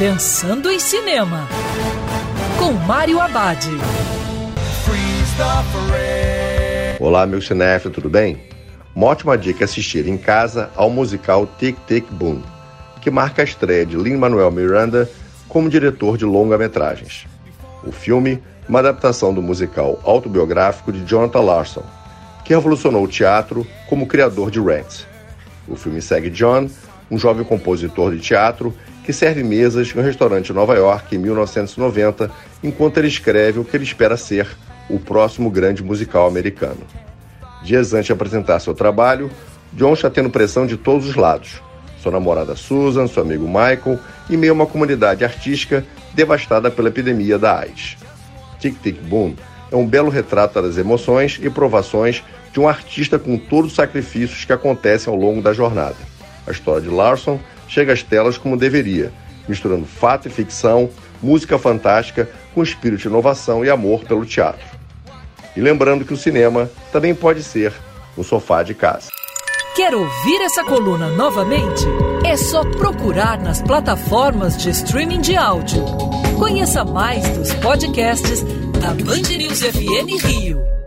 Pensando em Cinema, com Mário Abad. Olá, meu cinéfilo, tudo bem? Uma ótima dica é assistir em casa ao musical Tic Tic Boom, que marca a estreia de Lin-Manuel Miranda como diretor de longa-metragens. O filme, uma adaptação do musical autobiográfico de Jonathan Larson, que revolucionou o teatro como criador de Rent. O filme segue John, um jovem compositor de teatro que serve mesas em um restaurante em Nova York em 1990, enquanto ele escreve o que ele espera ser o próximo grande musical americano. Dias antes de apresentar seu trabalho, John está tendo pressão de todos os lados. Sua namorada Susan, seu amigo Michael, e meio a uma comunidade artística devastada pela epidemia da AIDS. Tic Tic Boom é um belo retrato das emoções e provações de um artista com todos os sacrifícios que acontecem ao longo da jornada. A história de Larson chega às telas como deveria, misturando fato e ficção, música fantástica com espírito de inovação e amor pelo teatro. E lembrando que o cinema também pode ser no sofá de casa. Quer ouvir essa coluna novamente? É só procurar nas plataformas de streaming de áudio. Conheça mais dos podcasts da Band News FM Rio.